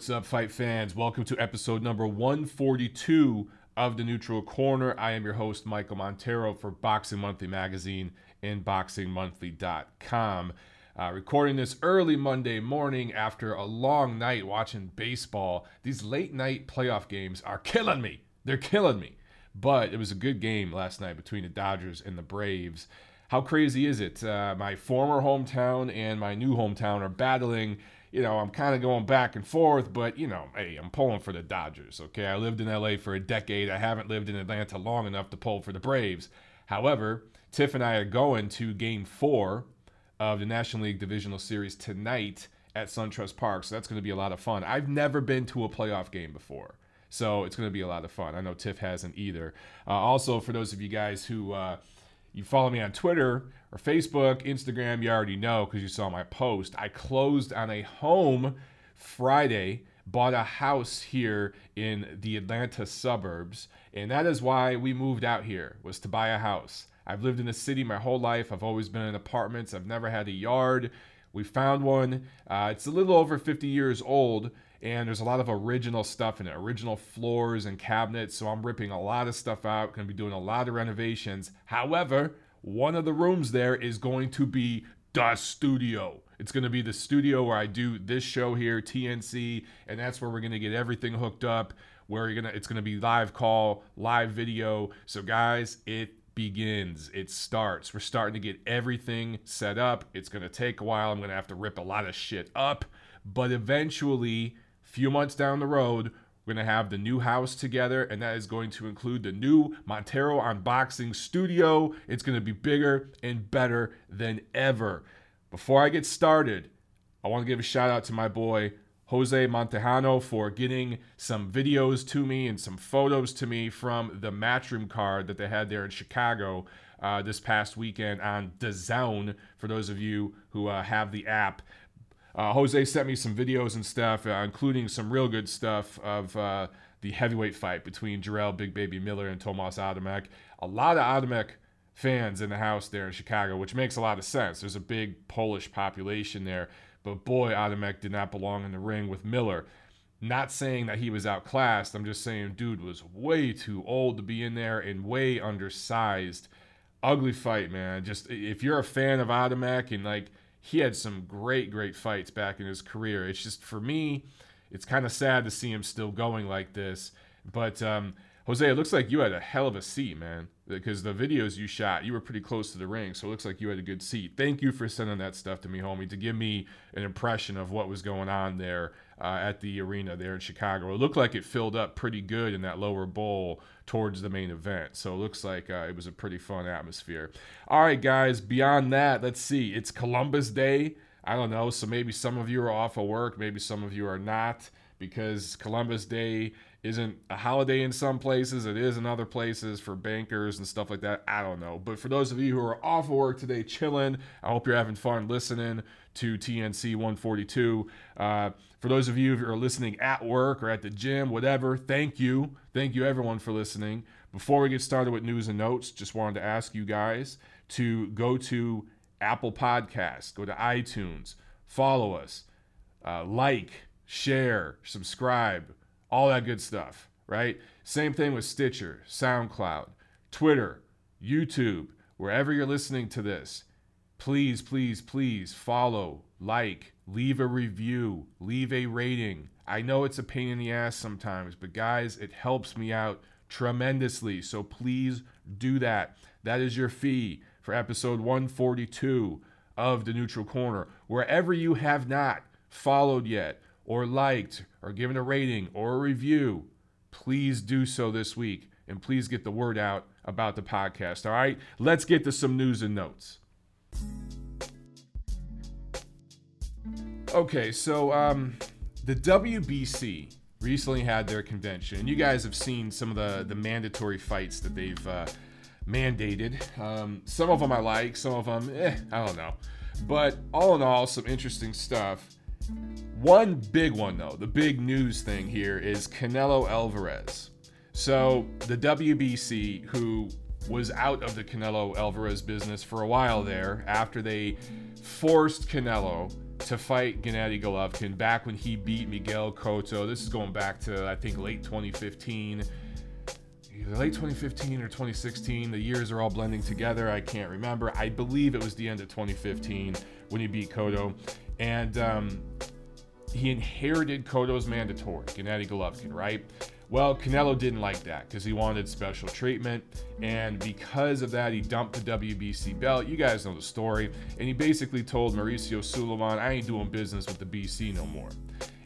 What's up, fight fans? Welcome to episode number 142 of the Neutral Corner. I am your host, Michael Montero, for Boxing Monthly Magazine and BoxingMonthly.com. Uh, recording this early Monday morning after a long night watching baseball. These late night playoff games are killing me. They're killing me. But it was a good game last night between the Dodgers and the Braves. How crazy is it? Uh, my former hometown and my new hometown are battling you know, I'm kind of going back and forth, but you know, hey, I'm pulling for the Dodgers. Okay, I lived in LA for a decade. I haven't lived in Atlanta long enough to pull for the Braves. However, Tiff and I are going to Game Four of the National League Divisional Series tonight at SunTrust Park, so that's going to be a lot of fun. I've never been to a playoff game before. So it's going to be a lot of fun. I know Tiff hasn't either. Uh, also, for those of you guys who uh, you follow me on Twitter or Facebook, Instagram, you already know because you saw my post. I closed on a home Friday, bought a house here in the Atlanta suburbs, and that is why we moved out here was to buy a house. I've lived in the city my whole life. I've always been in apartments. I've never had a yard. We found one. Uh, it's a little over 50 years old, and there's a lot of original stuff in it original floors and cabinets so i'm ripping a lot of stuff out going to be doing a lot of renovations. However one of the rooms there is going to be the studio. It's going to be the studio where i do this show here tnc and that's where we're going to get everything hooked up where you're gonna it's to be live call live video. So guys it begins. It starts. We're starting to get everything set up. It's going to take a while. I'm going to have to rip a lot of shit up. But eventually few months down the road, we're going to have the new house together, and that is going to include the new Montero Unboxing Studio. It's going to be bigger and better than ever. Before I get started, I want to give a shout out to my boy Jose Montejano for getting some videos to me and some photos to me from the Matchroom card that they had there in Chicago uh, this past weekend on DAZN. For those of you who uh, have the app, uh, Jose sent me some videos and stuff, uh, including some real good stuff of uh, the heavyweight fight between Jarrell Big Baby Miller and Tomas Adamek. A lot of Adamek fans in the house there in Chicago, which makes a lot of sense. There's a big Polish population there, but boy, Adamek did not belong in the ring with Miller. Not saying that he was outclassed. I'm just saying, dude was way too old to be in there and way undersized. Ugly fight, man. Just if you're a fan of Adamek and like he had some great, great fights back in his career. It's just for me, it's kind of sad to see him still going like this. But um, Jose, it looks like you had a hell of a seat, man. Because the videos you shot, you were pretty close to the ring, so it looks like you had a good seat. Thank you for sending that stuff to me, homie, to give me an impression of what was going on there uh, at the arena there in Chicago. It looked like it filled up pretty good in that lower bowl towards the main event, so it looks like uh, it was a pretty fun atmosphere. All right, guys, beyond that, let's see. It's Columbus Day. I don't know, so maybe some of you are off of work, maybe some of you are not because Columbus Day isn't a holiday in some places. It is in other places for bankers and stuff like that. I don't know. But for those of you who are off of work today, chilling, I hope you're having fun listening to TNC 142. Uh, for those of you who are listening at work or at the gym, whatever, thank you. Thank you, everyone, for listening. Before we get started with news and notes, just wanted to ask you guys to go to Apple Podcasts, go to iTunes, follow us, uh, like, share, subscribe all that good stuff, right? Same thing with Stitcher, SoundCloud, Twitter, YouTube, wherever you're listening to this. Please, please, please follow, like, leave a review, leave a rating. I know it's a pain in the ass sometimes, but guys, it helps me out tremendously. So please do that. That is your fee for episode 142 of The Neutral Corner. Wherever you have not followed yet, or liked or given a rating or a review, please do so this week. And please get the word out about the podcast. All right, let's get to some news and notes. Okay, so um, the WBC recently had their convention. You guys have seen some of the, the mandatory fights that they've uh, mandated. Um, some of them I like, some of them, eh, I don't know. But all in all, some interesting stuff. One big one, though, the big news thing here is Canelo Alvarez. So, the WBC, who was out of the Canelo Alvarez business for a while there after they forced Canelo to fight Gennady Golovkin back when he beat Miguel Cotto. This is going back to, I think, late 2015. Either late 2015 or 2016. The years are all blending together. I can't remember. I believe it was the end of 2015 when he beat Cotto. And um, he inherited Cotto's mandatory, Gennady Golovkin, right? Well, Canelo didn't like that because he wanted special treatment. And because of that, he dumped the WBC belt. You guys know the story. And he basically told Mauricio Sulaiman, I ain't doing business with the BC no more.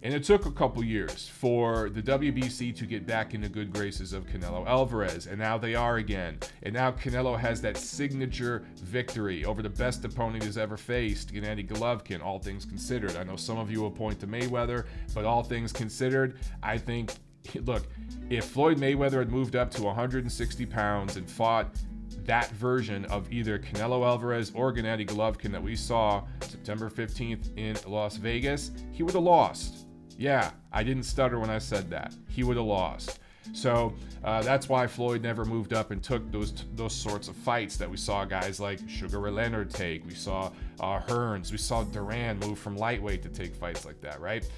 And it took a couple years for the WBC to get back into good graces of Canelo Alvarez, and now they are again. And now Canelo has that signature victory over the best opponent he's ever faced, Gennady Golovkin, all things considered. I know some of you will point to Mayweather, but all things considered, I think, look, if Floyd Mayweather had moved up to 160 pounds and fought that version of either Canelo Alvarez or Gennady Golovkin that we saw September 15th in Las Vegas, he would have lost. Yeah, I didn't stutter when I said that. He would have lost. So uh, that's why Floyd never moved up and took those those sorts of fights that we saw guys like Sugar Ray Leonard take. We saw uh, Hearns. We saw Duran move from lightweight to take fights like that, right?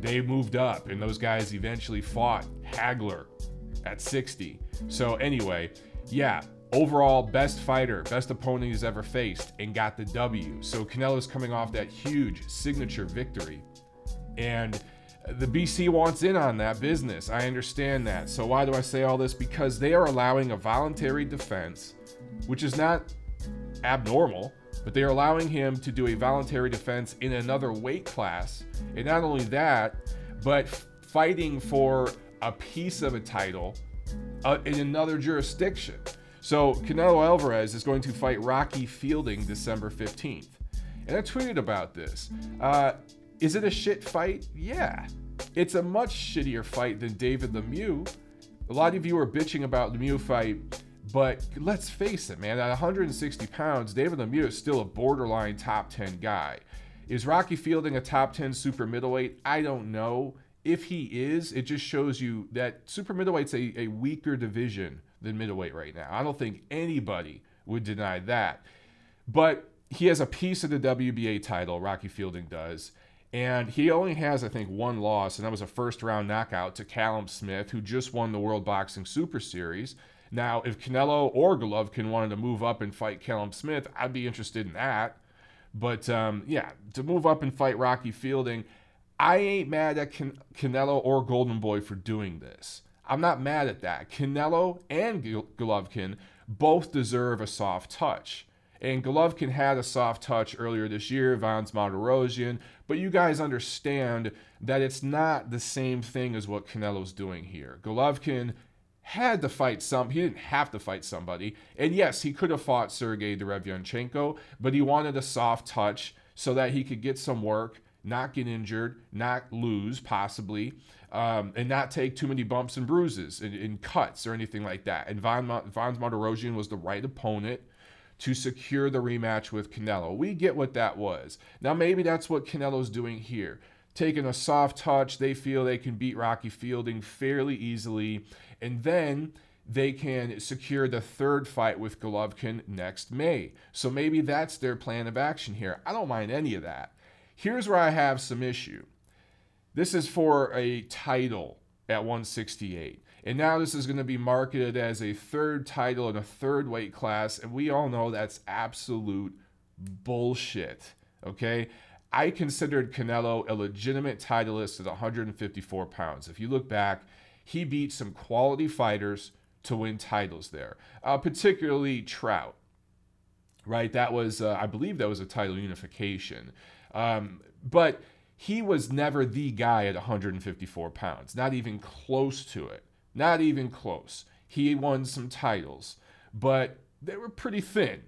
They moved up, and those guys eventually fought Hagler at 60. So anyway, yeah, overall best fighter, best opponent he's ever faced, and got the W. So Canelo's coming off that huge signature victory, and the BC wants in on that business. I understand that. So why do I say all this? Because they are allowing a voluntary defense, which is not abnormal, but they are allowing him to do a voluntary defense in another weight class. And not only that, but fighting for a piece of a title uh, in another jurisdiction. So Canelo Alvarez is going to fight Rocky Fielding December 15th. And I tweeted about this. Uh, is it a shit fight? Yeah. It's a much shittier fight than David Lemieux. A lot of you are bitching about Lemieux fight, but let's face it, man. At 160 pounds, David Lemieux is still a borderline top 10 guy. Is Rocky Fielding a top 10 super middleweight? I don't know. If he is, it just shows you that super middleweight's a, a weaker division than middleweight right now. I don't think anybody would deny that. But he has a piece of the WBA title, Rocky Fielding does. And he only has, I think, one loss, and that was a first round knockout to Callum Smith, who just won the World Boxing Super Series. Now, if Canelo or Golovkin wanted to move up and fight Callum Smith, I'd be interested in that. But um, yeah, to move up and fight Rocky Fielding, I ain't mad at Can- Canelo or Golden Boy for doing this. I'm not mad at that. Canelo and Golovkin both deserve a soft touch. And Golovkin had a soft touch earlier this year, Vance Martirosyan, but you guys understand that it's not the same thing as what Canelo's doing here. Golovkin had to fight some. He didn't have to fight somebody. And yes, he could have fought Sergey Derevyanchenko, but he wanted a soft touch so that he could get some work, not get injured, not lose possibly, um, and not take too many bumps and bruises and, and cuts or anything like that. And Von, Von Martirosyan was the right opponent to secure the rematch with Canelo. We get what that was. Now, maybe that's what Canelo's doing here. Taking a soft touch, they feel they can beat Rocky Fielding fairly easily, and then they can secure the third fight with Golovkin next May. So maybe that's their plan of action here. I don't mind any of that. Here's where I have some issue. This is for a title at 168. And now this is going to be marketed as a third title in a third weight class. And we all know that's absolute bullshit. Okay. I considered Canelo a legitimate titleist at 154 pounds. If you look back, he beat some quality fighters to win titles there, uh, particularly Trout. Right, that was uh, I believe that was a title unification, um, but he was never the guy at 154 pounds, not even close to it. Not even close. He won some titles, but they were pretty thin.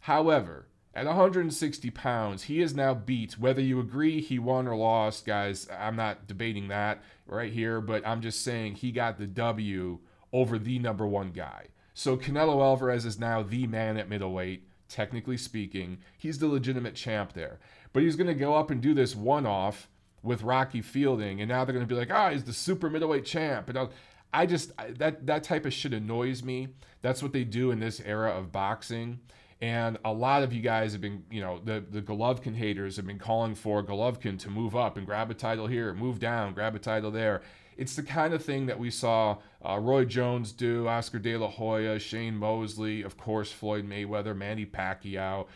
However, at 160 pounds, he is now beat. Whether you agree he won or lost, guys, I'm not debating that right here, but I'm just saying he got the W over the number one guy. So Canelo Alvarez is now the man at middleweight, technically speaking. He's the legitimate champ there. But he's going to go up and do this one off with Rocky Fielding, and now they're going to be like, ah, oh, he's the super middleweight champ. And I just that that type of shit annoys me. That's what they do in this era of boxing. And a lot of you guys have been, you know, the, the Golovkin haters have been calling for Golovkin to move up and grab a title here, move down, grab a title there. It's the kind of thing that we saw uh, Roy Jones do, Oscar De La Hoya, Shane Mosley, of course, Floyd Mayweather, Manny Pacquiao.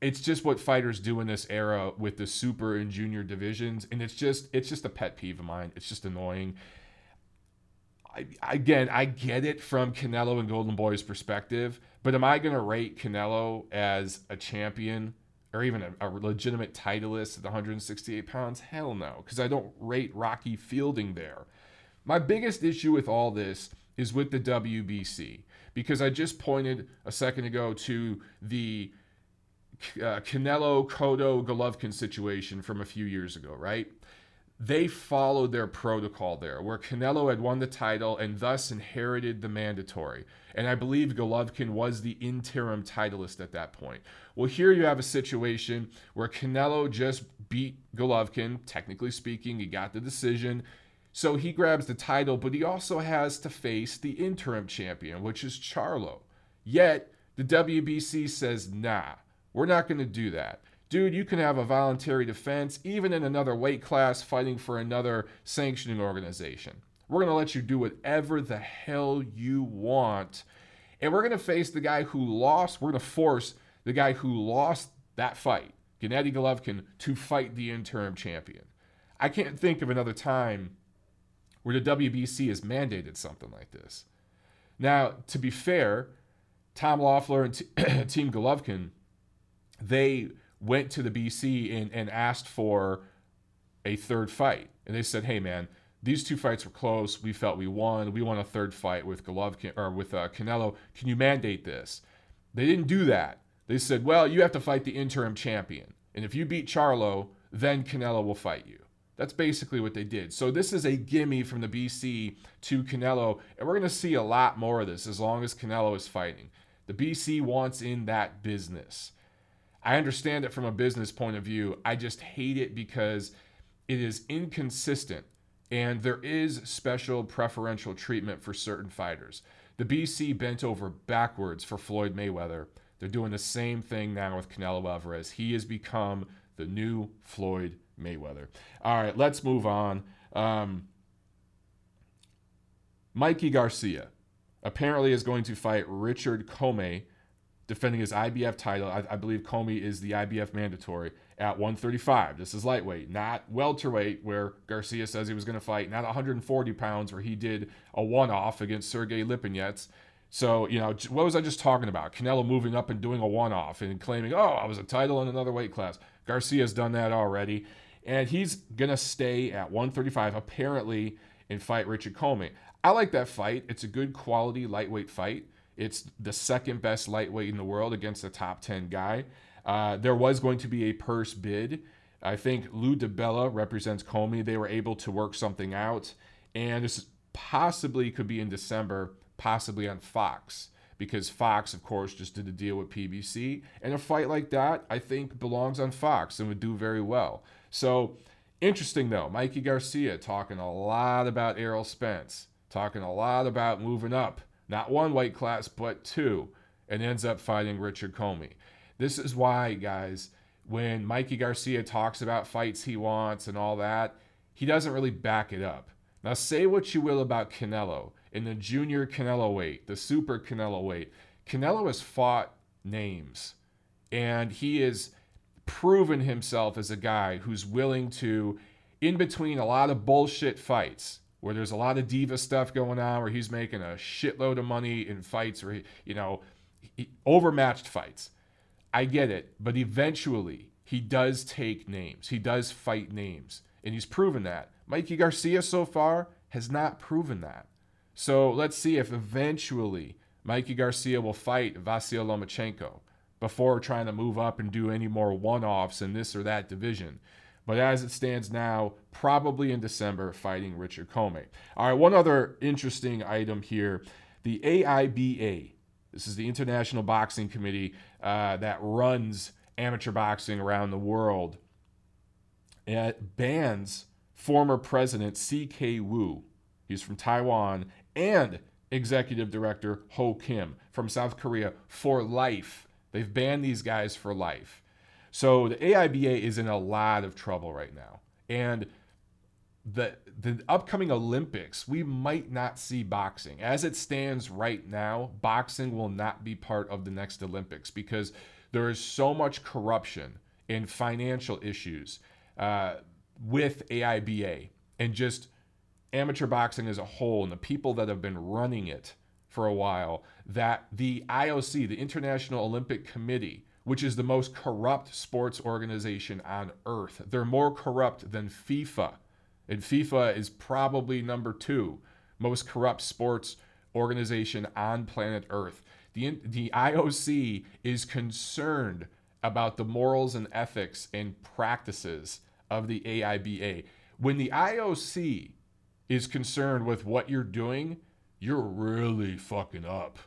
It's just what fighters do in this era with the super and junior divisions, and it's just it's just a pet peeve of mine. It's just annoying. I, again, I get it from Canelo and Golden Boy's perspective, but am I going to rate Canelo as a champion or even a, a legitimate titleist at 168 pounds? Hell no, because I don't rate Rocky Fielding there. My biggest issue with all this is with the WBC because I just pointed a second ago to the uh, Canelo Cotto Golovkin situation from a few years ago, right? they followed their protocol there, where Canelo had won the title and thus inherited the mandatory. And I believe Golovkin was the interim titleist at that point. Well, here you have a situation where Canelo just beat Golovkin, technically speaking, he got the decision. So he grabs the title, but he also has to face the interim champion, which is Charlo. Yet, the WBC says, nah, we're not going to do that dude, you can have a voluntary defense even in another weight class fighting for another sanctioning organization. We're going to let you do whatever the hell you want. And we're going to face the guy who lost, we're going to force the guy who lost that fight, Gennady Golovkin, to fight the interim champion. I can't think of another time where the WBC has mandated something like this. Now, to be fair, Tom Loeffler and t- Team Golovkin, they went to the BC and, and asked for a third fight. And they said, hey, man, these two fights were close. We felt we won. We won a third fight with Golovkin or with uh, Canelo. Can you mandate this? They didn't do that. They said, well, you have to fight the interim champion. And if you beat Charlo, then Canelo will fight you. That's basically what they did. So this is a gimme from the BC to Canelo, and we're going to see a lot more of this as long as Canelo is fighting. The BC wants in that business. I understand it from a business point of view. I just hate it because it is inconsistent and there is special preferential treatment for certain fighters. The BC bent over backwards for Floyd Mayweather. They're doing the same thing now with Canelo Alvarez. He has become the new Floyd Mayweather. All right, let's move on. Um, Mikey Garcia apparently is going to fight Richard Commey defending his IBF title. I, I, believe Commey is the IBF mandatory at 135. This is lightweight, not welterweight, where Garcia says he was going to fight, not 140 pounds, where he did a one off against Sergey Lipinets. So, you know, what was I just talking about? Canelo moving up and doing a one off and claiming, oh, I was a title in another weight class. Garcia's done that already. And he's going to stay at 135, apparently, and fight Richard Commey. I like that fight. It's a good quality lightweight fight. It's the second best lightweight in the world against a top 10 guy. Uh, there was going to be a purse bid. I think Lou DiBella represents Commey. They were able to work something out. And this possibly could be in December, possibly on Fox, because Fox, of course, just did a deal with PBC. And a fight like that, I think, belongs on Fox and would do very well. So, interesting though, Mikey Garcia talking a lot about Errol Spence, talking a lot about moving up not one weight class, but two, and ends up fighting Richard Commey. This is why, guys, when Mikey Garcia talks about fights he wants and all that, he doesn't really back it up. Now, say what you will about Canelo in the junior Canelo weight, the super Canelo weight. Canelo has fought names, and he has proven himself as a guy who's willing to, in between a lot of bullshit fights, where there's a lot of diva stuff going on, where he's making a shitload of money in fights, or you know, he, overmatched fights. I get it, but eventually he does take names. He does fight names, and he's proven that. Mikey Garcia so far has not proven that. So let's see if eventually Mikey Garcia will fight Vasyl Lomachenko before trying to move up and do any more one-offs in this or that division. But as it stands now, probably in December, fighting Richard Commey. All right, one other interesting item here the AIBA. This is the International Boxing Committee uh, that runs amateur boxing around the world. It bans former president C.K. Wu. He's from Taiwan and executive director Ho Kim from South Korea for life. They've banned these guys for life. So the AIBA is in a lot of trouble right now. And the the upcoming Olympics, we might not see boxing. As it stands right now, boxing will not be part of the next Olympics because there is so much corruption and financial issues uh, with AIBA and just amateur boxing as a whole and the people that have been running it for a while that the IOC, the International Olympic Committee, which is the most corrupt sports organization on earth, they're more corrupt than FIFA. And FIFA is probably number two most corrupt sports organization on planet Earth. The, the IOC is concerned about the morals and ethics and practices of the AIBA. When the IOC is concerned with what you're doing, you're really fucking up.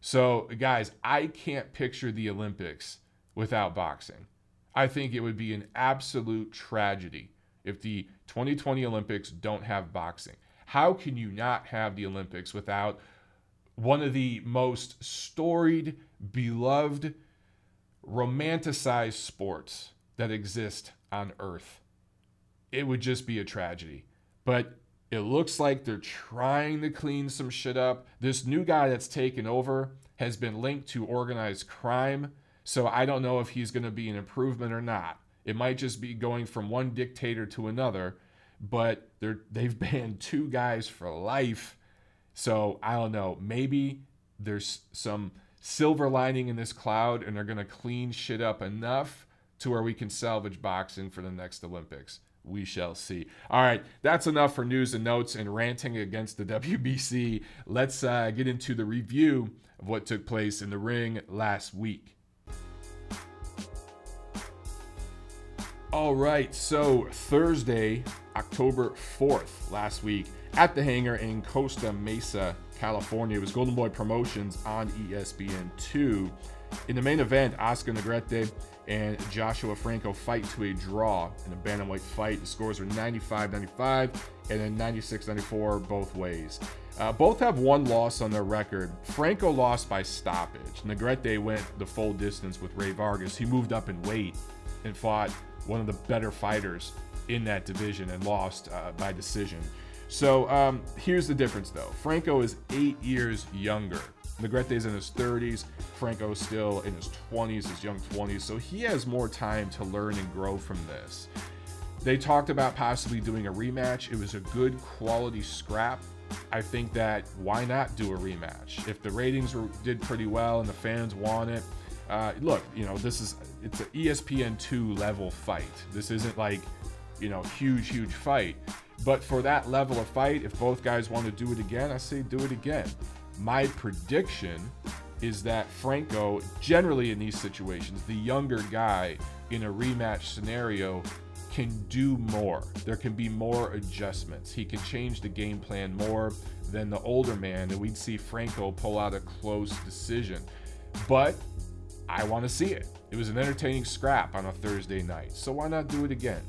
So, guys, I can't picture the Olympics without boxing. I think it would be an absolute tragedy if the 2020 Olympics don't have boxing. How can you not have the Olympics without one of the most storied, beloved, romanticized sports that exist on earth? It would just be a tragedy. But it looks like they're trying to clean some shit up. This new guy that's taken over has been linked to organized crime. So I don't know if he's going to be an improvement or not. It might just be going from one dictator to another, but they're they've banned two guys for life. So I don't know. Maybe there's some silver lining in this cloud and they're going to clean shit up enough to where we can salvage boxing for the next Olympics we shall see. All right, that's enough for news and notes and ranting against the WBC. Let's uh, get into the review of what took place in the ring last week. All right, so Thursday, October 4th, last week, at the hangar in Costa Mesa, California, it was Golden Boy Promotions on ESPN2. In the main event, Oscar Negrete and Joshua Franco fight to a draw in a bantamweight fight. The scores are 95 95 and then 96 94 both ways. Uh, both have one loss on their record. Franco lost by stoppage. Negrete went the full distance with Rey Vargas. He moved up in weight and fought one of the better fighters in that division and lost uh, by decision. So um, here's the difference though Franco is eight years younger Negrete's in his 30s. Franco's still in his 20s, his young 20s. So he has more time to learn and grow from this. They talked about possibly doing a rematch. It was a good quality scrap. I think that why not do a rematch? If the ratings were, did pretty well and the fans want it, uh, look, you know, this is it's an ESPN2 level fight. This isn't like, you know, huge, huge fight. But for that level of fight, if both guys want to do it again, I say do it again. My prediction is that Franco, generally in these situations, the younger guy in a rematch scenario, can do more. There can be more adjustments. He can change the game plan more than the older man, and we'd see Franco pull out a close decision. But I want to see it. It was an entertaining scrap on a Thursday night, so why not do it again?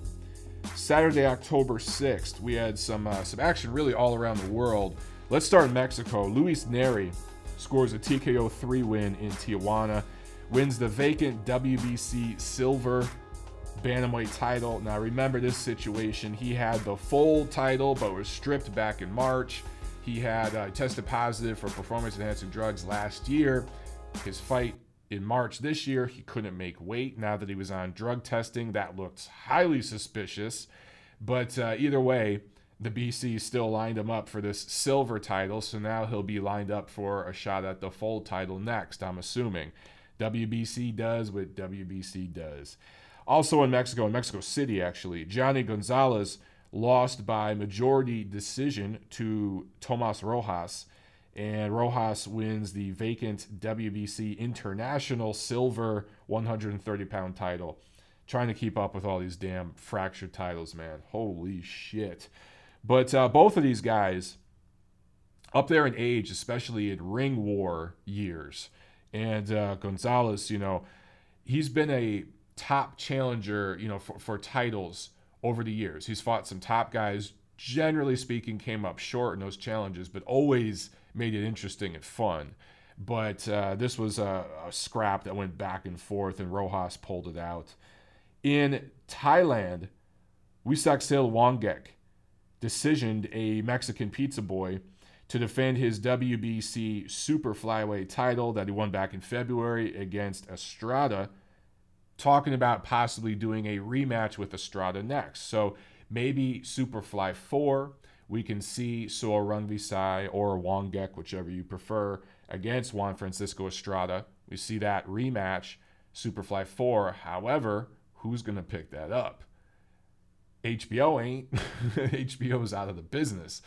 Saturday, October 6th, we had some uh, some action really all around the world. Let's start in Mexico. Luis Nery scores a TKO 3 win in Tijuana, wins the vacant WBC silver bantamweight title. Now, remember this situation. He had the full title, but was stripped back in March. He had uh, tested positive for performance enhancing drugs last year. His fight in March this year, he couldn't make weight. Now that he was on drug testing, that looks highly suspicious. But uh, either way, the BC still lined him up for this silver title, so now he'll be lined up for a shot at the full title next, I'm assuming. WBC does what WBC does. Also in Mexico, in Mexico City, actually, Johnny Gonzalez lost by majority decision to Tomas Rojas, and Rojas wins the vacant WBC International Silver 130 pound title. Trying to keep up with all these damn fractured titles, man. Holy shit. But uh, both of these guys, up there in age, especially in ring war years, and uh, Gonzalez, you know, he's been a top challenger, you know, for, for titles over the years. He's fought some top guys, generally speaking, came up short in those challenges, but always made it interesting and fun. But uh, this was a, a, scrap that went back and forth, and Rojas pulled it out. In Thailand, Wisaksil Wangek decisioned a Mexican pizza boy to defend his WBC super flyweight title that he won back in February against Estrada, talking about possibly doing a rematch with Estrada next. So maybe Superfly 4, we can see Sor Rungvisai or Wangek, whichever you prefer, against Juan Francisco Estrada. We see that rematch, Superfly 4. However, who's going to pick that up? HBO ain't. HBO's out of the business.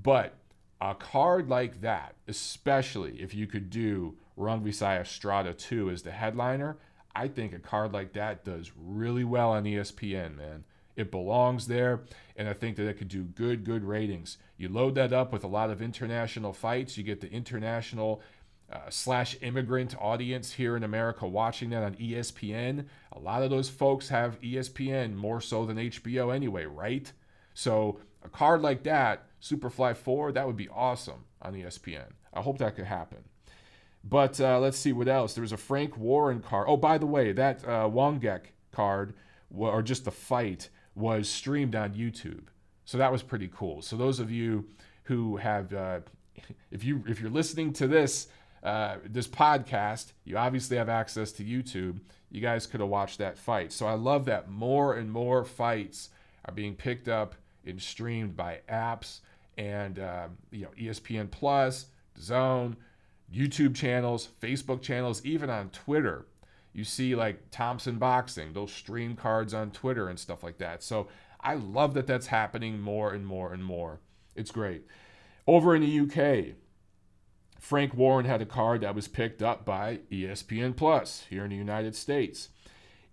But a card like that, especially if you could do Rungvisai Estrada 2 as the headliner, I think a card like that does really well on ESPN, man. It belongs there, and I think that it could do good, good ratings. You load that up with a lot of international fights, you get the international uh, slash immigrant audience here in America watching that on ESPN. A lot of those folks have ESPN more so than HBO anyway, right? So a card like that, Superfly 4, that would be awesome on ESPN. I hope that could happen. But uh, let's see what else. There was a Frank Warren card. Oh, by the way, that uh, Wangek card, or just the fight, was streamed on YouTube. So that was pretty cool. So those of you who have, uh, if you if you're listening to this uh, this podcast, you obviously have access to YouTube. You guys could have watched that fight. So I love that more and more fights are being picked up and streamed by apps and uh, you know ESPN Plus, Zone, YouTube channels, Facebook channels, even on Twitter. You see like Thompson Boxing, those stream cards on Twitter and stuff like that. So I love that that's happening more and more and more. It's great. Over in the UK, Frank Warren had a card that was picked up by ESPN Plus here in the United States.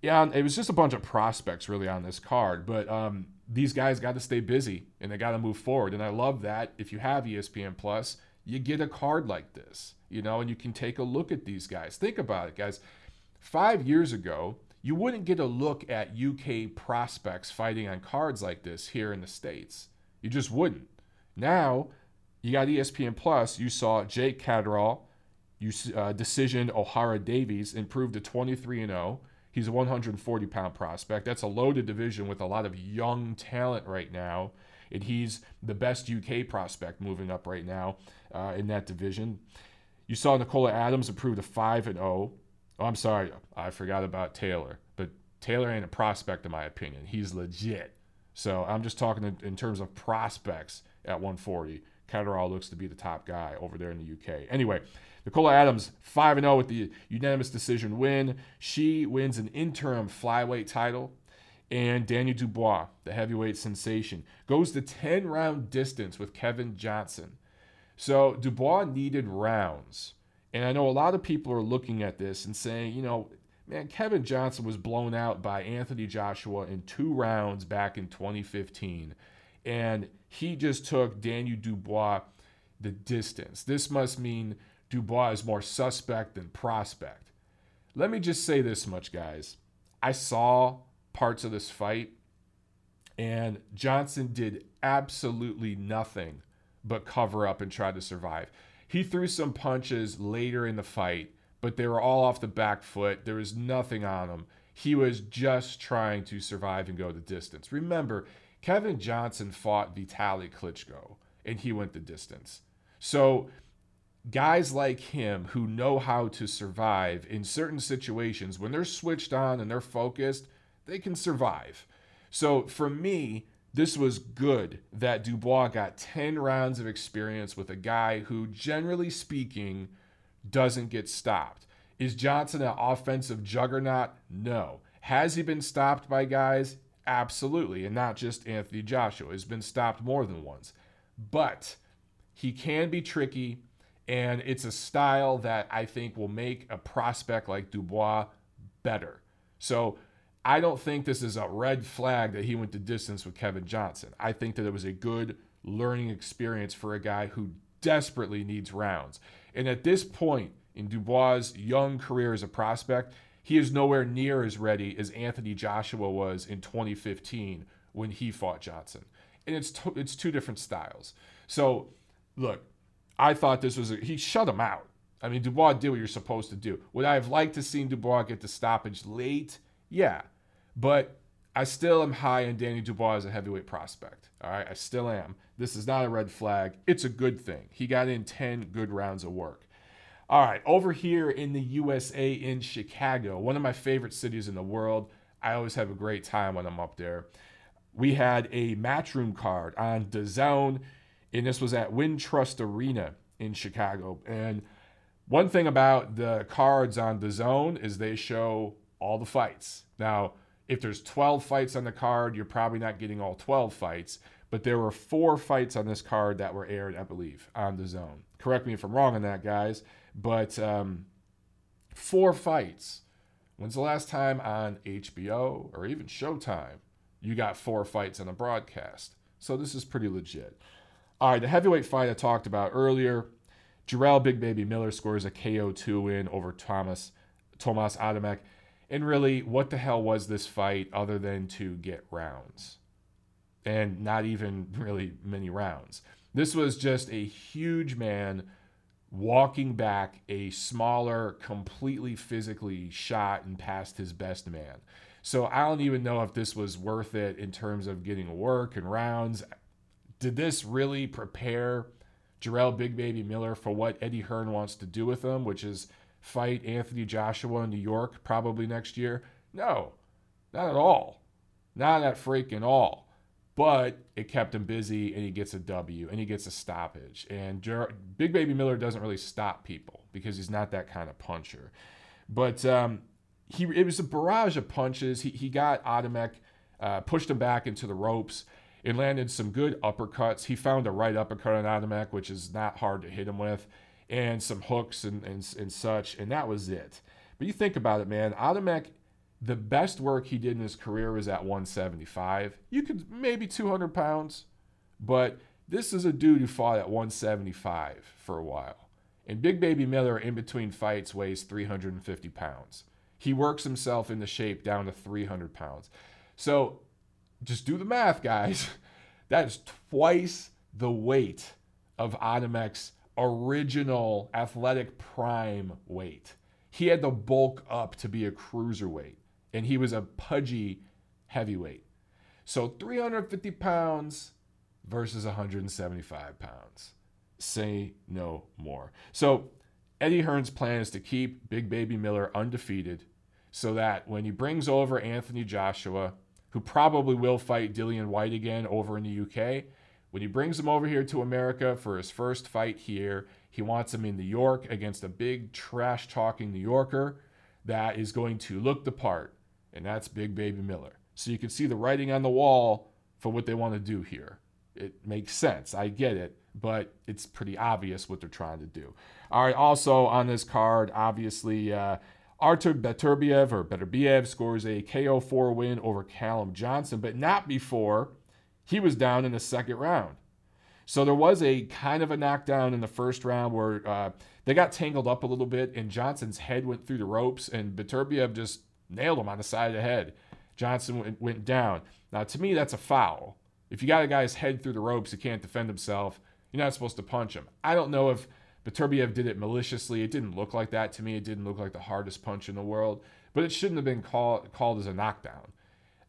Yeah, it was just a bunch of prospects really on this card, but um, these guys got to stay busy and they got to move forward. And I love that if you have ESPN Plus, you get a card like this, you know, and you can take a look at these guys. Think about it, guys. Five years ago, you wouldn't get a look at UK prospects fighting on cards like this here in the States. You just wouldn't. Now, you got ESPN Plus. You saw Jake Catterall, you uh, decision Ohara Davies improved to 23 and 0. He's a 140 pound prospect. That's a loaded division with a lot of young talent right now. And he's the best UK prospect moving up right now uh, in that division. You saw Nicola Adams improve to 5 and 0. Oh, I'm sorry, I forgot about Taylor. But Taylor ain't a prospect, in my opinion. He's legit. So I'm just talking in, in terms of prospects at 140. Catterall looks to be the top guy over there in the UK. Anyway, Nicola Adams, 5 0 with the unanimous decision win. She wins an interim flyweight title. And Daniel Dubois, the heavyweight sensation, goes the 10 round distance with Kevin Johnson. So Dubois needed rounds. And I know a lot of people are looking at this and saying, you know, man, Kevin Johnson was blown out by Anthony Joshua in two rounds back in 2015 and he just took Daniel Dubois the distance. This must mean Dubois is more suspect than prospect. Let me just say this much, guys. I saw parts of this fight, and Johnson did absolutely nothing but cover up and try to survive. He threw some punches later in the fight, but they were all off the back foot. There was nothing on him. He was just trying to survive and go the distance. Remember, Kevin Johnson fought Vitaly Klitschko and he went the distance. So, guys like him who know how to survive in certain situations, when they're switched on and they're focused, they can survive. So, for me, this was good that Dubois got 10 rounds of experience with a guy who, generally speaking, doesn't get stopped. Is Johnson an offensive juggernaut? No. Has he been stopped by guys? Absolutely. And not just Anthony Joshua. Has been stopped more than once. But he can be tricky, and it's a style that I think will make a prospect like Dubois better. So I don't think this is a red flag that he went the distance with Kevin Johnson. I think that it was a good learning experience for a guy who desperately needs rounds. And at this point in Dubois' young career as a prospect, he is nowhere near as ready as Anthony Joshua was in 2015 when he fought Johnson. and it's it's two different styles. So, look, I thought this was a, he shut him out. I mean, Dubois did what you're supposed to do. Would I have liked to seen Dubois get the stoppage late? Yeah, but I still am high on Danny Dubois as a heavyweight prospect. All right, I still am. This is not a red flag. It's a good thing. He got in 10 good rounds of work. All right, over here in the USA in Chicago, one of my favorite cities in the world. I always have a great time when I'm up there. We had a matchroom card on DAZN, and this was at Wintrust Arena in Chicago. And one thing about the cards on DAZN is they show all the fights. Now, if there's 12 fights on the card, you're probably not getting all 12 fights, but there were four fights on this card that were aired, I believe, on DAZN. Correct me if I'm wrong on that, guys, but um, four fights. When's the last time on HBO or even Showtime you got four fights on a broadcast? So this is pretty legit. All right, the heavyweight fight I talked about earlier. Jarrell Big Baby Miller scores a KO 2 win over Thomas Tomas Adamek. And really, what the hell was this fight other than to get rounds? And not even really many rounds. This was just a huge man walking back a smaller, completely physically shot and past his best man. So I don't even know if this was worth it in terms of getting work and rounds. Did this really prepare Jarrell Big Baby Miller for what Eddie Hearn wants to do with him, which is fight Anthony Joshua in New York probably next year? No, not at all. Not at freaking all. But it kept him busy and he gets a W and he gets a stoppage. And Ger- Big Baby Miller doesn't really stop people because he's not that kind of puncher. But um, he it was a barrage of punches. He, he got Adamek, uh, pushed him back into the ropes and landed some good uppercuts. He found a right uppercut on Adamek, which is not hard to hit him with and some hooks and, and, and such, and that was it. But you think about it, man. Adamek, the best work he did in his career was at 175. You could maybe 200 pounds, but this is a dude who fought at 175 for a while. And Big Baby Miller, in between fights, weighs 350 pounds. He works himself into shape down to 300 pounds. So just do the math, guys. That is twice the weight of Adamek's original athletic prime weight. He had to bulk up to be a cruiserweight, and he was a pudgy heavyweight. So 350 pounds versus 175 pounds. Say no more. So Eddie Hearn's plan is to keep Big Baby Miller undefeated so that when he brings over Anthony Joshua, who probably will fight Dillian Whyte again over in the UK, when he brings him over here to America for his first fight here, he wants him in New York against a big trash talking New Yorker that is going to look the part, and that's Big Baby Miller. So you can see the writing on the wall for what they want to do here. It makes sense. I get it, but it's pretty obvious what they're trying to do. All right, also on this card, obviously, uh, Artur Beterbiev or Beterbiev scores a KO4 win over Callum Johnson, but not before he was down in the second round. So there was a kind of a knockdown in the first round where uh, they got tangled up a little bit, and Johnson's head went through the ropes, and Beterbiev just nailed him on the side of the head. Johnson went, went down. Now, to me, that's a foul. If you got a guy's head through the ropes, he can't defend himself. You're not supposed to punch him. I don't know if Beterbiev did it maliciously. It didn't look like that to me. It didn't look like the hardest punch in the world, but it shouldn't have been call, called as a knockdown.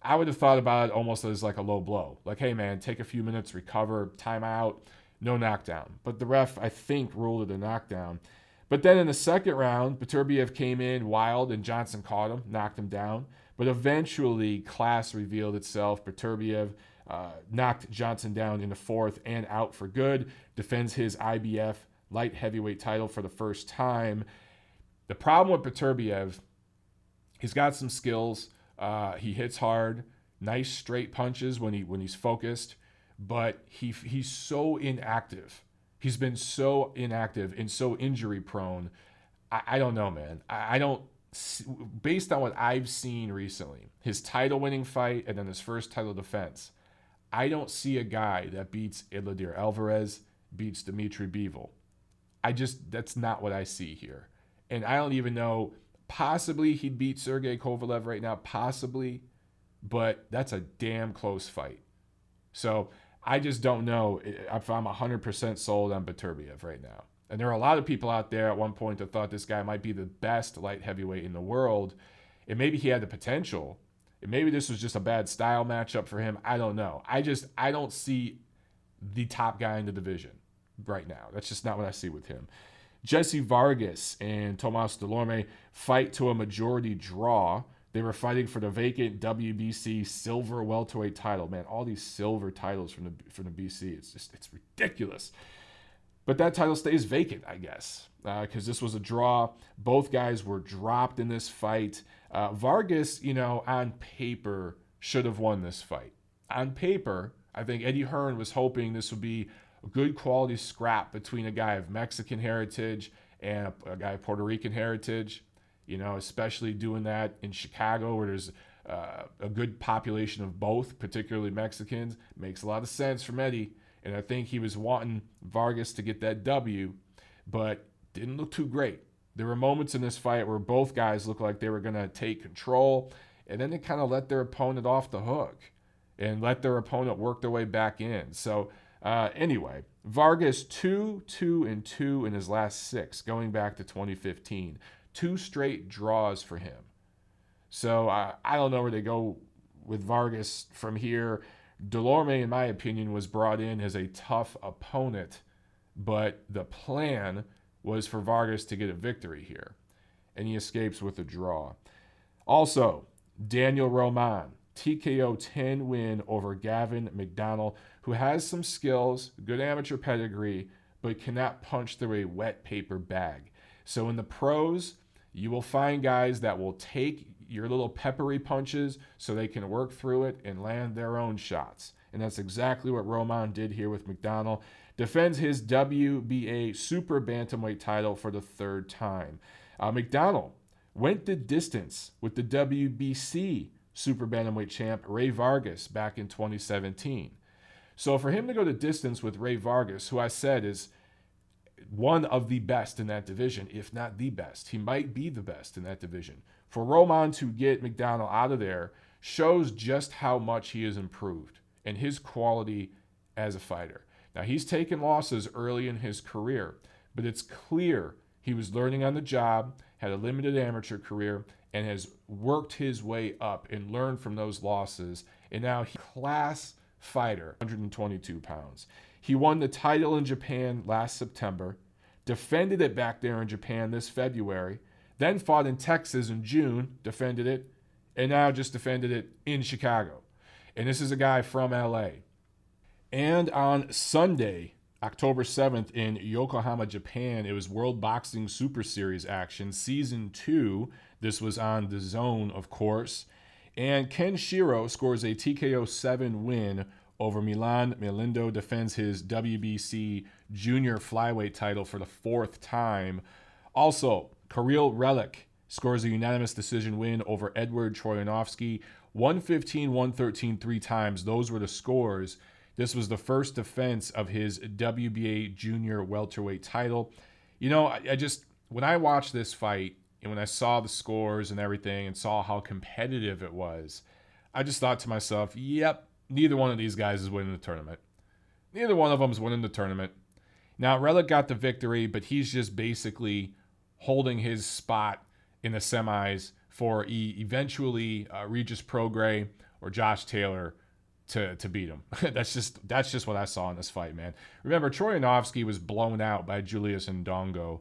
I would have thought about it almost as like a low blow. Like, hey, man, take a few minutes, recover, timeout, no knockdown. But the ref, I think, ruled it a knockdown. But then in the second round, Beterbiev came in wild and Johnson caught him, knocked him down. But eventually, class revealed itself. Beterbiev uh, knocked Johnson down in the fourth and out for good, defends his IBF light heavyweight title for the first time. The problem with Beterbiev, he's got some skills. Uh, he hits hard, nice straight punches when he when he's focused, but he he's so inactive. He's been so inactive and so injury prone. I, I don't know, man. I, I don't. Based on what I've seen recently, his title winning fight and then his first title defense, I don't see a guy that beats Eleider Alvarez, beats Dimitri Bivol. I just, that's not what I see here. And I don't even know Possibly he'd beat Sergey Kovalev right now, possibly, but that's a damn close fight. So I just don't know if I'm 100% sold on Beterbiev right now. And there are a lot of people out there at one point that thought this guy might be the best light heavyweight in the world. And maybe he had the potential. And maybe this was just a bad style matchup for him. I don't know. I just I don't see the top guy in the division right now. That's just not what I see with him. Jesse Vargas and Tomas Dulorme fight to a majority draw. They were fighting for the vacant WBC silver welterweight title. Man, all these silver titles from the from the BC, it's just it's ridiculous. But that title stays vacant, I guess, because uh, this was a draw. Both guys were dropped in this fight. Uh, Vargas, you know, on paper should have won this fight. On paper, I think Eddie Hearn was hoping this would be a good quality scrap between a guy of Mexican heritage and a, a guy of Puerto Rican heritage. You know, especially doing that in Chicago where there's uh, a good population of both, particularly Mexicans. Makes a lot of sense from Eddie. And I think he was wanting Vargas to get that W, but didn't look too great. There were moments in this fight where both guys looked like they were going to take control, and then they kind of let their opponent off the hook and let their opponent work their way back in. So, uh, anyway, Vargas 2 2 and 2 in his last six, going back to 2015. Two straight draws for him. So, uh, I don't know where they go with Vargas from here. Dulorme, in my opinion, was brought in as a tough opponent, but the plan was for Vargas to get a victory here, and he escapes with a draw. Also, Daniel Roman, TKO 10 win over Gavin McDonnell, who has some skills, good amateur pedigree, but cannot punch through a wet paper bag. So in the pros, you will find guys that will take your little peppery punches so they can work through it and land their own shots. And that's exactly what Roman did here with McDonnell. Defends his WBA Super Bantamweight title for the third time. Uh, McDonnell went the distance with the WBC Super Bantamweight champ Rey Vargas back in 2017. So for him to go the distance with Rey Vargas, who I said is one of the best in that division, if not the best, he might be the best in that division. For Roman to get McDonnell out of there shows just how much he has improved and his quality as a fighter. Now, he's taken losses early in his career, but it's clear he was learning on the job, had a limited amateur career, and has worked his way up and learned from those losses. And now he's class fighter, 122 pounds. He won the title in Japan last September, defended it back there in Japan this February, then fought in Texas in June, defended it, and now just defended it in Chicago. And this is a guy from LA. And on Sunday, October 7th, in Yokohama, Japan, it was World Boxing Super Series action, season two. This was on the zone, of course. And Ken Shiro scores a TKO 7 win over Milan Melindo, defends his WBC junior flyweight title for the fourth time. Also, Kirill Relikh scores a unanimous decision win over Edward Troyanovsky. 115, 113 three times. Those were the scores. This was the first defense of his WBA junior welterweight title. You know, I, I just, when I watched this fight and when I saw the scores and everything and saw how competitive it was, I just thought to myself, yep, neither one of these guys is winning the tournament. Neither one of them is winning the tournament. Now, Relikh got the victory, but he's just basically holding his spot in the semis for e- eventually uh, Regis Prograis or Josh Taylor to to beat him. that's just that's just what I saw in this fight, man. Remember, Troyanovsky was blown out by Julius Indongo,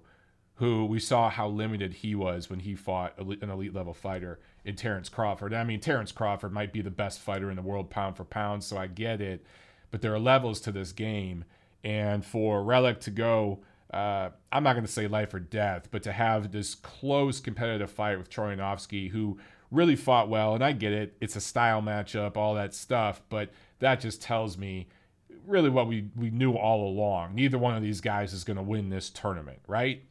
who we saw how limited he was when he fought an elite level fighter in Terrence Crawford. I mean, Terrence Crawford might be the best fighter in the world pound for pound, so I get it, but there are levels to this game, and for Relikh to go uh, I'm not going to say life or death, but to have this close competitive fight with Troyanovsky, who really fought well, and I get it, it's a style matchup, all that stuff, but that just tells me really what we, we knew all along. Neither one of these guys is going to win this tournament, right?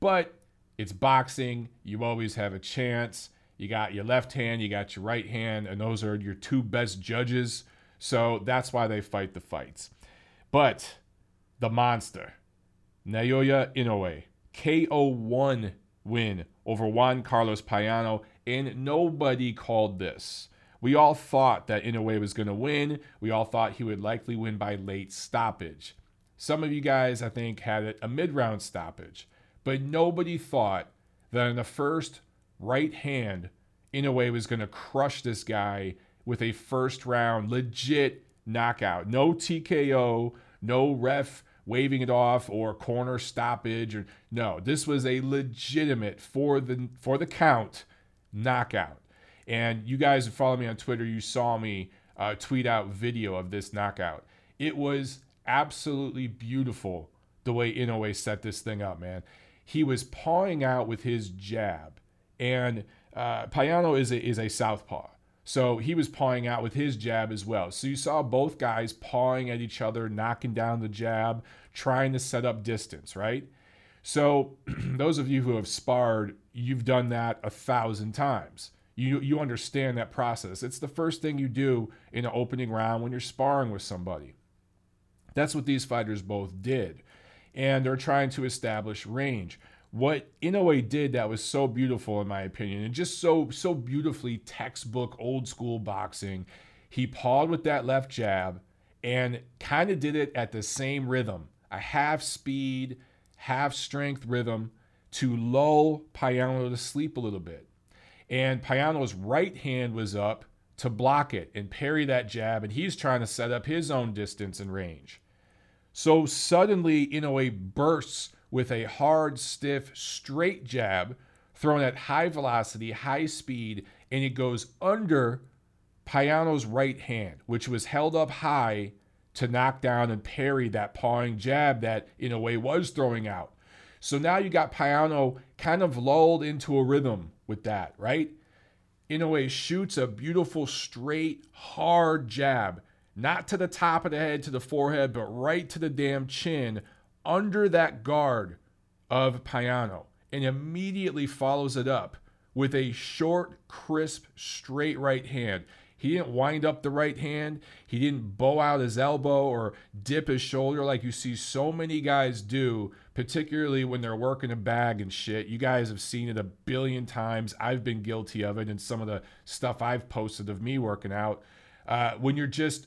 But it's boxing. You always have a chance. You got your left hand, you got your right hand, and those are your two best judges. So that's why they fight the fights. But the monster, Naoya Inoue, KO1 win over Juan Carlos Payano, and nobody called this. We all thought that Inoue was going to win. We all thought he would likely win by late stoppage. Some of you guys, I think, had it a mid round stoppage, but nobody thought that in the first right hand, Inoue was going to crush this guy with a first round legit knockout. No TKO, no ref waving it off or corner stoppage or no, this was a legitimate for the for the count knockout. And you guys who follow me on Twitter, you saw me uh, tweet out video of this knockout. It was absolutely beautiful the way Inoue set this thing up, man. He was pawing out with his jab, and uh, Payano is a, is a southpaw. So he was pawing out with his jab as well. So you saw both guys pawing at each other, knocking down the jab, trying to set up distance, right? So those of you who have sparred, you've done that a thousand times. You you understand that process. It's the first thing you do in an opening round when you're sparring with somebody. That's what these fighters both did. And they're trying to establish range. What Inoue did that was so beautiful in my opinion and just so so beautifully textbook old school boxing he pawed with that left jab and kind of did it at the same rhythm a half speed half strength rhythm to lull Payano to sleep a little bit. And Payano's right hand was up to block it and parry that jab and he's trying to set up his own distance and range so suddenly Inoue bursts with a hard, stiff, straight jab thrown at high velocity, high speed, and it goes under Payano's right hand, which was held up high to knock down and parry that pawing jab that Inoue was throwing out. So now you got Payano kind of lulled into a rhythm with that, right? Inoue shoots a beautiful, straight, hard jab, not to the top of the head, to the forehead, but right to the damn chin, under that guard of Payano and immediately follows it up with a short, crisp, straight right hand. He didn't wind up the right hand. He didn't bow out his elbow or dip his shoulder like you see so many guys do, particularly when they're working a bag and shit. You guys have seen it a billion times. I've been guilty of it and some of the stuff I've posted of me working out. Uh, when you're just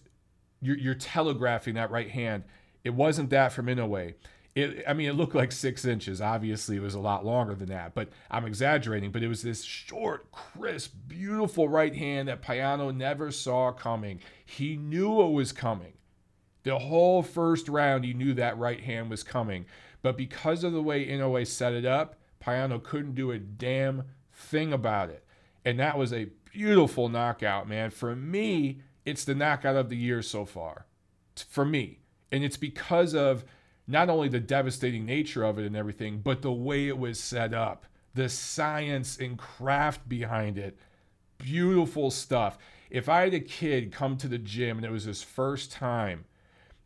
you're, you're telegraphing that right hand it wasn't that from Inoue. It, I mean, it looked like six inches. Obviously, it was a lot longer than that, but I'm exaggerating. But it was this short, crisp, beautiful right hand that Payano never saw coming. He knew it was coming. The whole first round, he knew that right hand was coming. But because of the way Inoue set it up, Payano couldn't do a damn thing about it. And that was a beautiful knockout, man. For me, it's the knockout of the year so far. For me. And it's because of not only the devastating nature of it and everything, but the way it was set up, the science and craft behind it. Beautiful stuff. If I had a kid come to the gym and it was his first time,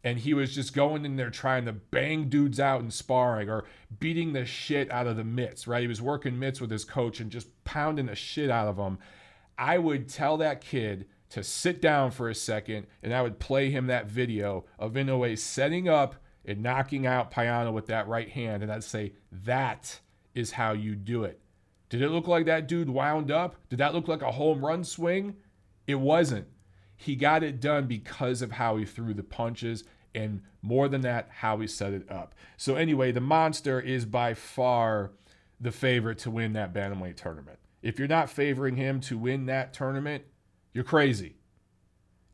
and he was just going in there trying to bang dudes out and sparring or beating the shit out of the mitts, right? He was working mitts with his coach and just pounding the shit out of them. I would tell that kid to sit down for a second and I would play him that video of Inoue setting up and knocking out Payano with that right hand. And I'd say, that is how you do it. Did it look like that dude wound up? Did that look like a home run swing? It wasn't. He got it done because of how he threw the punches and more than that, how he set it up. So, anyway, the monster is by far the favorite to win that Bantamweight tournament. If you're not favoring him to win that tournament, you're crazy.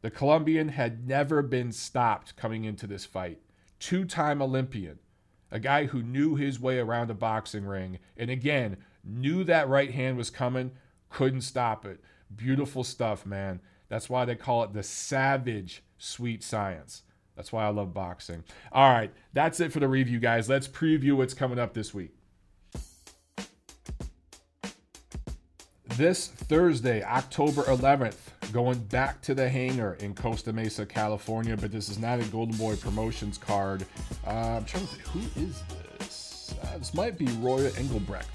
The Colombian had never been stopped coming into this fight. Two time Olympian, a guy who knew his way around a boxing ring, and again, knew that right hand was coming, couldn't stop it. Beautiful stuff, man. That's why they call it the savage sweet science. That's why I love boxing. All right, that's it for the review, guys. Let's preview what's coming up this week. This Thursday, October 11th, going back to the hangar in Costa Mesa, California, but this is not a Golden Boy Promotions card. Uh, I'm trying to think, who is this? Uh, this might be Roya Englebrecht,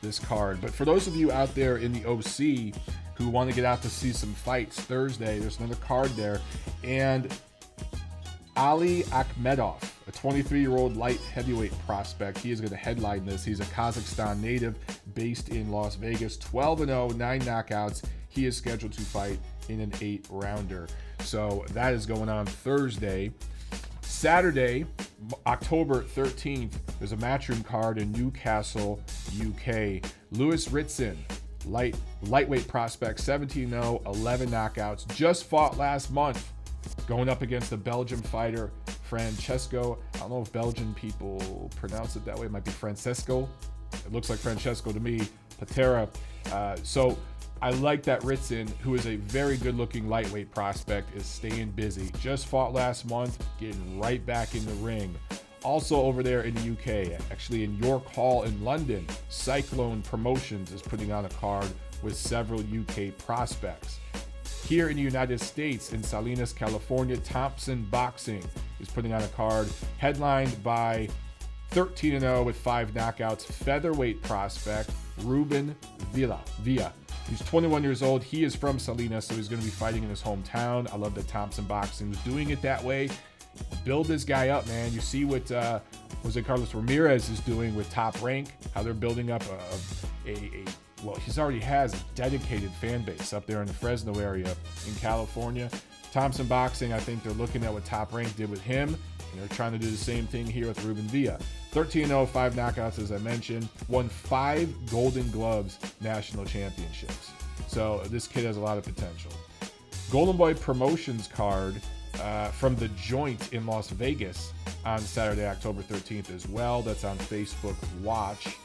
this card. But for those of you out there in the OC who want to get out to see some fights Thursday, there's another card there. And Ali Akhmedov, a 23 year old light heavyweight prospect. He is going to headline this. He's a Kazakhstan native based in Las Vegas, 12 0, nine knockouts. he is scheduled to fight in an eight rounder. So that is going on Thursday. Saturday, October 13th, there's a matchroom card in Newcastle, UK. Lewis Ritson, light lightweight prospect, 17-0, 11 knockouts, just fought last month, going up against the Belgian fighter Francesco. I don't know if Belgian people pronounce it that way. It might be Francesco. It looks like Francesco to me. Patera. Uh, so I like that Ritson, who is a very good looking lightweight prospect, is staying busy. Just fought last month, getting right back in the ring. Also over there in the UK, actually in York Hall in London, Cyclone Promotions is putting on a card with several UK prospects. Here in the United States, in Salinas, California, Thompson Boxing is putting on a card headlined by 13 0 with five knockouts, featherweight prospect Ruben Villa. Villa. He's 21 years old. He is from Salinas, so he's going to be fighting in his hometown. I love that Thompson Boxing is doing it that way. Build this guy up, man. You see what uh, Jose Carlos Ramirez is doing with Top Rank, how they're building up a, a, a well, he's already has a dedicated fan base up there in the Fresno area in California. Thompson Boxing, I think they're looking at what Top Rank did with him, and they're trying to do the same thing here with Ruben Villa. 13 0, five knockouts, as I mentioned, won five Golden Gloves national championships. So this kid has a lot of potential. Golden Boy Promotions card uh, from the joint in Las Vegas on Saturday, October 13th as well. That's on Facebook Watch.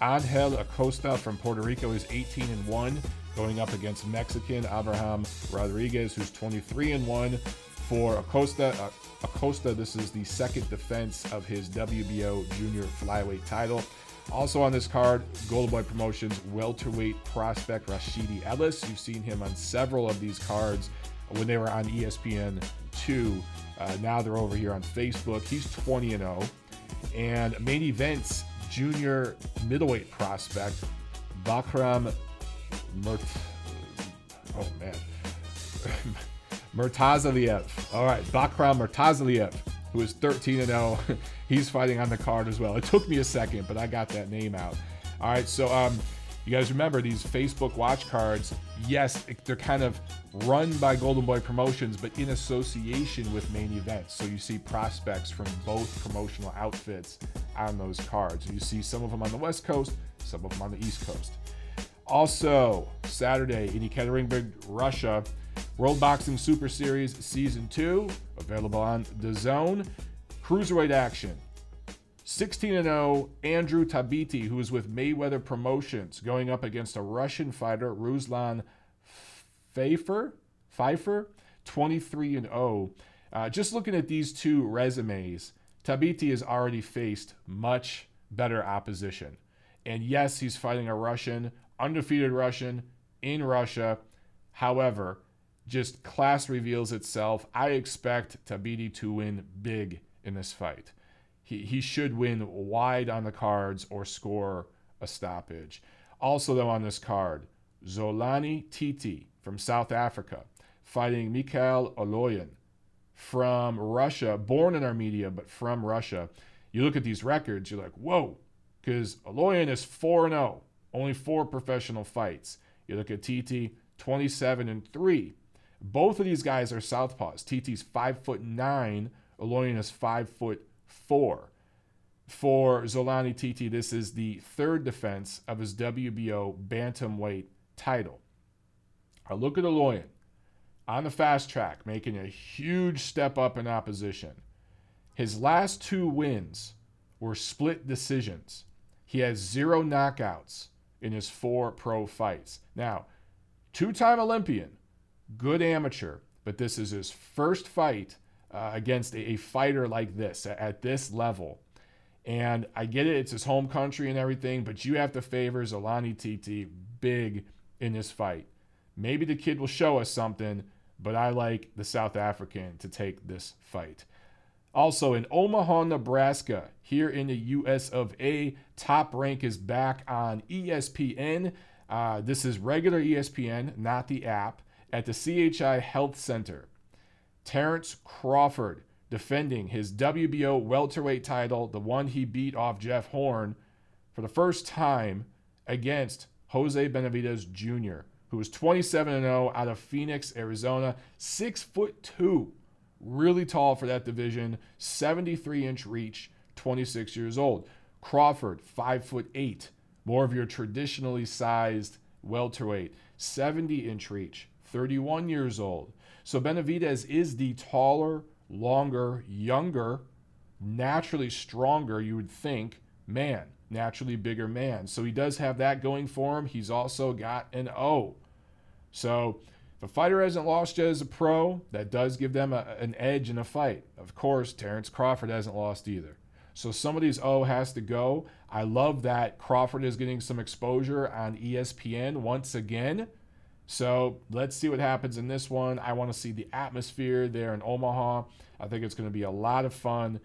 Angel Acosta from Puerto Rico is 18 and 1, going up against Mexican Abraham Rodriguez, who's 23 and 1 for Acosta. Uh, Acosta, this is the second defense of his WBO junior flyweight title. Also on this card, Golden Boy Promotions welterweight prospect Rashidi Ellis. You've seen him on several of these cards when they were on ESPN 2. Uh, now they're over here on Facebook. He's 20 and 0. And main events, junior middleweight prospect Bakram Mert. Oh man. Murtazaliev. All right, Bakram Murtazaliev, who is 13 and 0. He's fighting on the card as well. It took me a second, but I got that name out. All right, so um, you guys remember these Facebook watch cards? Yes, they're kind of run by Golden Boy Promotions, but in association with main events. So you see prospects from both promotional outfits on those cards. You see some of them on the West Coast, some of them on the East Coast. Also, Saturday in Ekaterinburg, Russia, World Boxing Super Series Season 2, available on the Zone. Cruiserweight action. 16 0, Andrew Tabiti, who is with Mayweather Promotions, going up against a Russian fighter, Ruslan Fayfer. Fayfer, 23 0. Uh, just looking at these two resumes, Tabiti has already faced much better opposition. And yes, he's fighting a Russian, undefeated Russian in Russia. However, just class reveals itself. I expect Tabiti to win big in this fight. He, he should win wide on the cards or score a stoppage. Also, though, on this card, Zolani Tete from South Africa fighting Mikhail Aloyan from Russia, born in Armenia, but from Russia. You look at these records, you're like, whoa, because Aloyan is 4 0, only four professional fights. You look at Tete, 27 and 3 both of these guys are southpaws. Tete's five foot nine. Aloyan is five foot four. For Zolani Tete, this is the third defense of his WBO bantamweight title. I look at Aloyan on the fast track, making a huge step up in opposition. His last two wins were split decisions. He has zero knockouts in his four pro fights. Now, two time Olympian, good amateur, but this is his first fight uh, against a, a, fighter like this at, at this level. And I get it, it's his home country and everything, but you have to favor Zolani Tete big in this fight. Maybe the kid will show us something, but I like the South African to take this fight. Also in Omaha, Nebraska, here in the US of A, Top Rank is back on ESPN. Uh, this is regular ESPN, not the app at the CHI Health Center. Terrence Crawford defending his WBO welterweight title, the one he beat off Jeff Horn for the first time against Jose Benavidez Jr., who is 27 0 out of Phoenix, Arizona, six foot two, really tall for that division, 73 inch reach, 26 years old. Crawford, five foot eight, more of your traditionally sized welterweight, 70 inch reach, 31 years old. So Benavidez is the taller, longer, younger, naturally stronger, you would think, man, naturally bigger man. So he does have that going for him. He's also got an O. So if a fighter hasn't lost yet as a pro, that does give them a, an edge in a fight. Of course, Terrence Crawford hasn't lost either. So somebody's O has to go. I love that Crawford is getting some exposure on ESPN once again. So let's see what happens in this one. I want to see the atmosphere there in Omaha. I think it's going to be a lot of fun.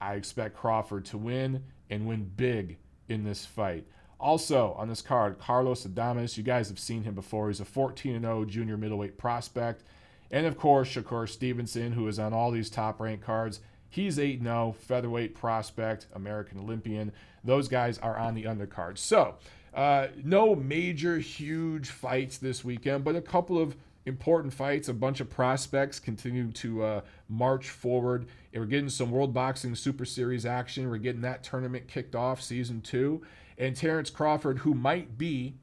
I expect Crawford to win and win big in this fight. Also on this card, Carlos Adames. You guys have seen him before. He's a 14 0 junior middleweight prospect. And of course, Shakur Stevenson, who is on all these top ranked cards. He's 8 0, featherweight prospect, American Olympian. Those guys are on the undercard. So, uh, no major, huge fights this weekend, but a couple of important fights. A bunch of prospects continue to uh, march forward. And we're getting some World Boxing Super Series action. We're getting that tournament kicked off, season two. And Terrence Crawford, who might be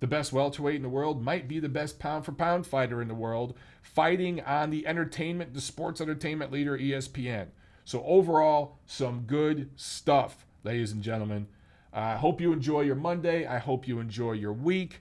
the best welterweight in the world, might be the best pound for pound fighter in the world, fighting on the entertainment, the sports entertainment leader ESPN. So overall, some good stuff, ladies and gentlemen. I uh, hope you enjoy your Monday. I hope you enjoy your week.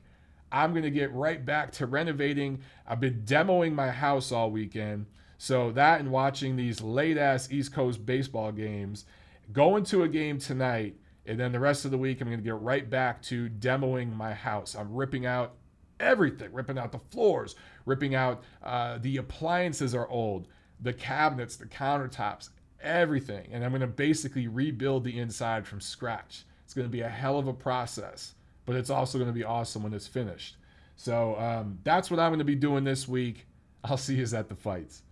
I'm going to get right back to renovating. I've been demoing my house all weekend. So that and watching these late ass East Coast baseball games, going to a game tonight, and then the rest of the week I'm going to get right back to demoing my house. I'm ripping out everything, ripping out the floors, ripping out uh, the appliances are old, the cabinets, the countertops, everything. And I'm going to basically rebuild the inside from scratch. It's going to be a hell of a process, but it's also going to be awesome when it's finished. So um, that's what I'm going to be doing this week. I'll see you at the fights.